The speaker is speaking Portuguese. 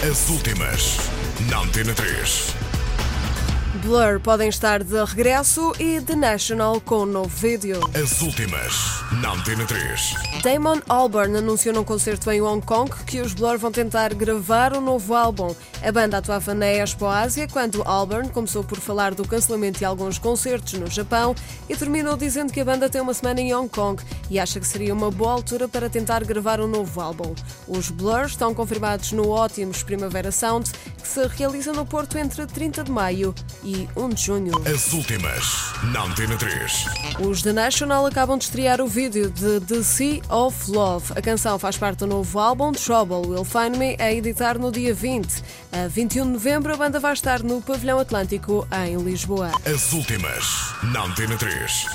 As últimas, na Antena 3. Blur podem estar de regresso e The National com um novo vídeo. As últimas, na Antena 3. Damon Albarn anunciou num concerto em Hong Kong que os Blur vão tentar gravar um novo álbum. A banda atuava na Expo Ásia quando Albarn começou por falar do cancelamento de alguns concertos no Japão e terminou dizendo que a banda tem uma semana em Hong Kong e acha que seria uma boa altura para tentar gravar um novo álbum. Os Blur estão confirmados no Ótimos Primavera Sound, que se realiza no Porto entre 30 de maio e 1 de junho. As últimas, na Antena 3. Os The National acabam de estrear o vídeo de The Sea of Love. A canção faz parte do novo álbum Trouble Will Find Me, a editar no dia 20. A 21 de novembro, a banda vai estar no Pavilhão Atlântico, em Lisboa. As últimas, na Antena 3.